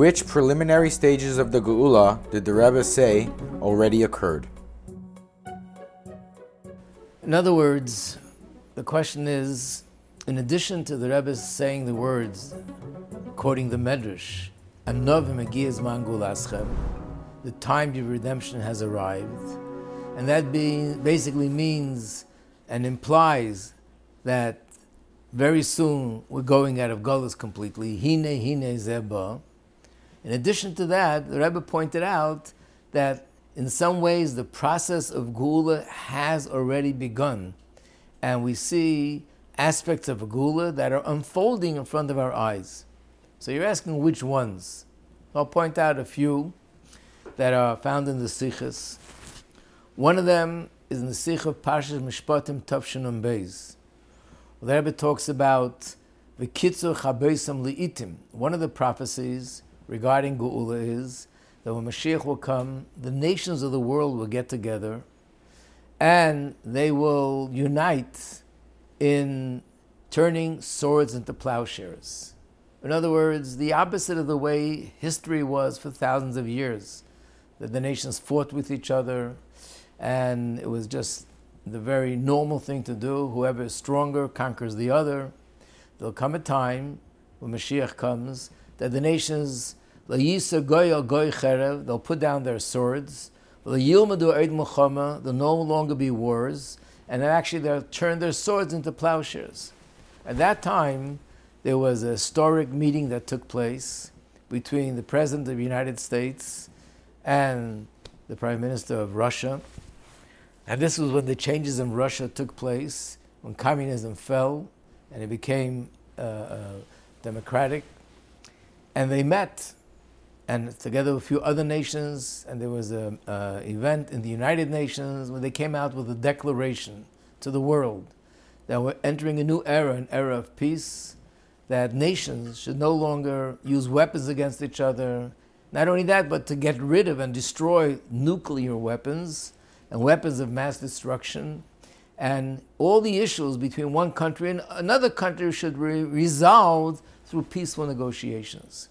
Which preliminary stages of the Geula did the Rebbe say already occurred? In other words, the question is in addition to the Rebbe saying the words, quoting the Medrash, the time of redemption has arrived, and that basically means and implies that very soon we're going out of Gullus completely. Hine, hine, zeba. In addition to that, the Rebbe pointed out that in some ways the process of Geula has already begun. And we see aspects of Geula that are unfolding in front of our eyes. So you're asking which ones? I'll point out a few that are found in the Sichos. One of them is in the Sicha of Parshas Mishpatim Tavshinum Beis. The Rebbe talks about the Kitzur Chabeisam Li'itim. One of the prophecies regarding Geula is that when Mashiach will come, the nations of the world will get together and they will unite in turning swords into plowshares. In other words, the opposite of the way history was for thousands of years, that the nations fought with each other, and it was just the very normal thing to do. Whoever is stronger conquers the other. There'll come a time when Mashiach comes that the nations they'll put down their swords. They'll no longer be wars, and actually they'll turn their swords into plowshares. At that time, there was a historic meeting that took place between the President of the United States and the Prime Minister of Russia. And this was when the changes in Russia took place, when communism fell and it became uh, uh, democratic. And they met and together with a few other nations, and there was an event in the United Nations where they came out with a declaration to the world that we're entering a new era, an era of peace, that nations should no longer use weapons against each other. Not only that, but to get rid of and destroy nuclear weapons and weapons of mass destruction. And all the issues between one country and another country should be resolved through peaceful negotiations.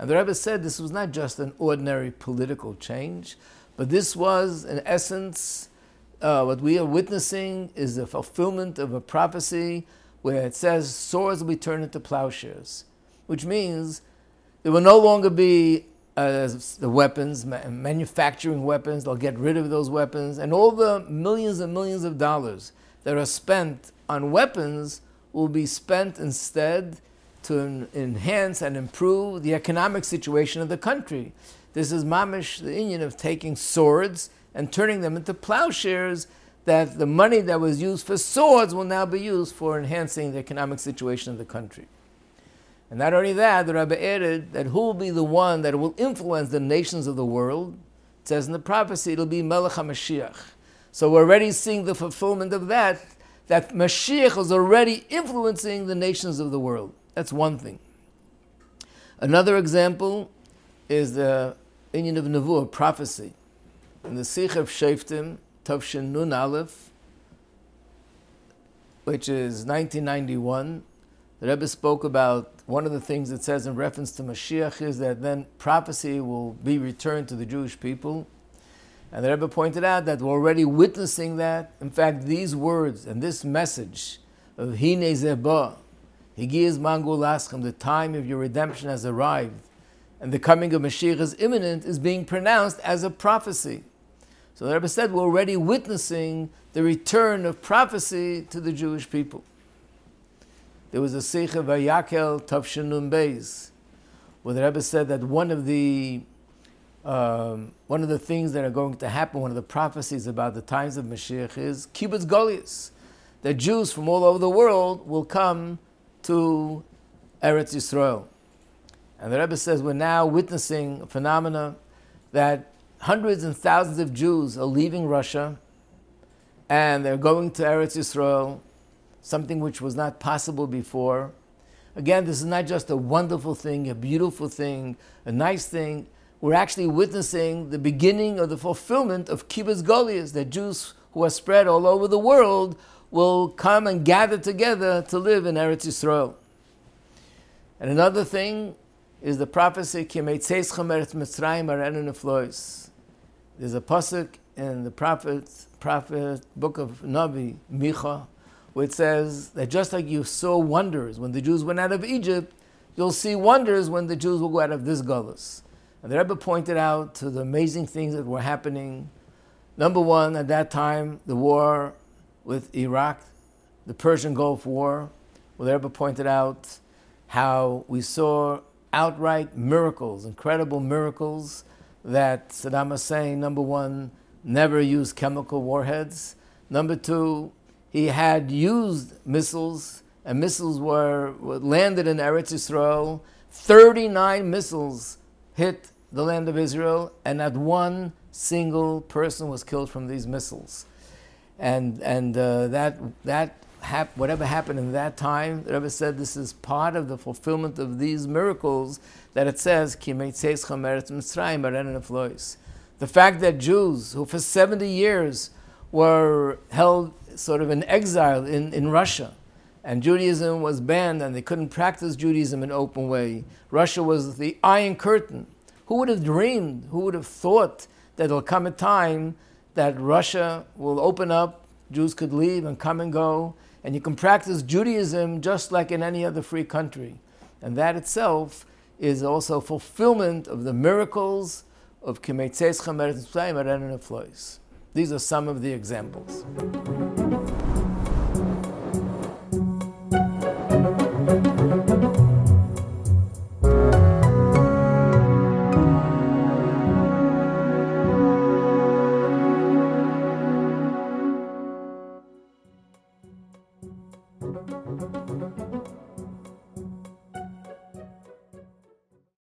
And the Rebbe said this was not just an ordinary political change, but this was, in essence, uh, what we are witnessing is the fulfillment of a prophecy where it says swords will be turned into plowshares, which means there will no longer be uh, the weapons, manufacturing weapons, they'll get rid of those weapons, and all the millions and millions of dollars that are spent on weapons will be spent instead to enhance and improve the economic situation of the country. This is mamish, the union of taking swords and turning them into plowshares, that the money that was used for swords will now be used for enhancing the economic situation of the country. And not only that, the Rabbi added that who will be the one that will influence the nations of the world? It says in the prophecy, it'll be Melech HaMashiach. So we're already seeing the fulfillment of that, that Mashiach is already influencing the nations of the world. That's one thing. Another example is the inyan of Nevuah, prophecy. In the Sicha of Shoftim, Tavshin Nun Aleph, which is 1991, the Rebbe spoke about one of the things it says in reference to Mashiach is that then prophecy will be returned to the Jewish people. And the Rebbe pointed out that we're already witnessing that. In fact, these words and this message of Hine Zebah, Higiz Mangul the time of your redemption has arrived, and the coming of Mashiach is imminent, is being pronounced as a prophecy. So the Rebbe said we're already witnessing the return of prophecy to the Jewish people. There was a Sicha of Vayakhel Tavshinun Beis, where the Rebbe said that one of the um, one of the things that are going to happen, one of the prophecies about the times of Mashiach is Kibbutz Galuyos, that Jews from all over the world will come to Eretz Yisrael. And the Rebbe says we're now witnessing a phenomena that hundreds and thousands of Jews are leaving Russia and they're going to Eretz Yisrael, something which was not possible before. Again, this is not just a wonderful thing, a beautiful thing, a nice thing. We're actually witnessing the beginning of the fulfillment of Kibbutz Galuyos, that Jews who are spread all over the world will come and gather together to live in Eretz Yisrael. And another thing is the prophecy There's a pasuk in the prophet prophet book of Navi Micha, which says that just like you saw wonders when the Jews went out of Egypt, you'll see wonders when the Jews will go out of this gullus. And the Rebbe pointed out to the amazing things that were happening. Number one, at that time, the war with Iraq, the Persian Gulf War. Rebbe pointed out how we saw outright miracles, incredible miracles that Saddam Hussein, number one, never used chemical warheads. Number two, he had used missiles, and missiles were, were landed in Eretz Israel. 39 missiles hit the land of Israel, and not one single person was killed from these missiles. And, and uh, that, that hap- whatever happened in that time, the Rebbe said this is part of the fulfillment of these miracles that it says, the fact that Jews, who for 70 years were held sort of in exile in, in Russia, and Judaism was banned and they couldn't practice Judaism in open way. Russia was the Iron Curtain. Who would have dreamed, who would have thought that there'll come a time that Russia will open up, Jews could leave and come and go, and you can practice Judaism just like in any other free country. And that itself is also fulfillment of the miracles of Kimetzes Chamer These are some of the examples.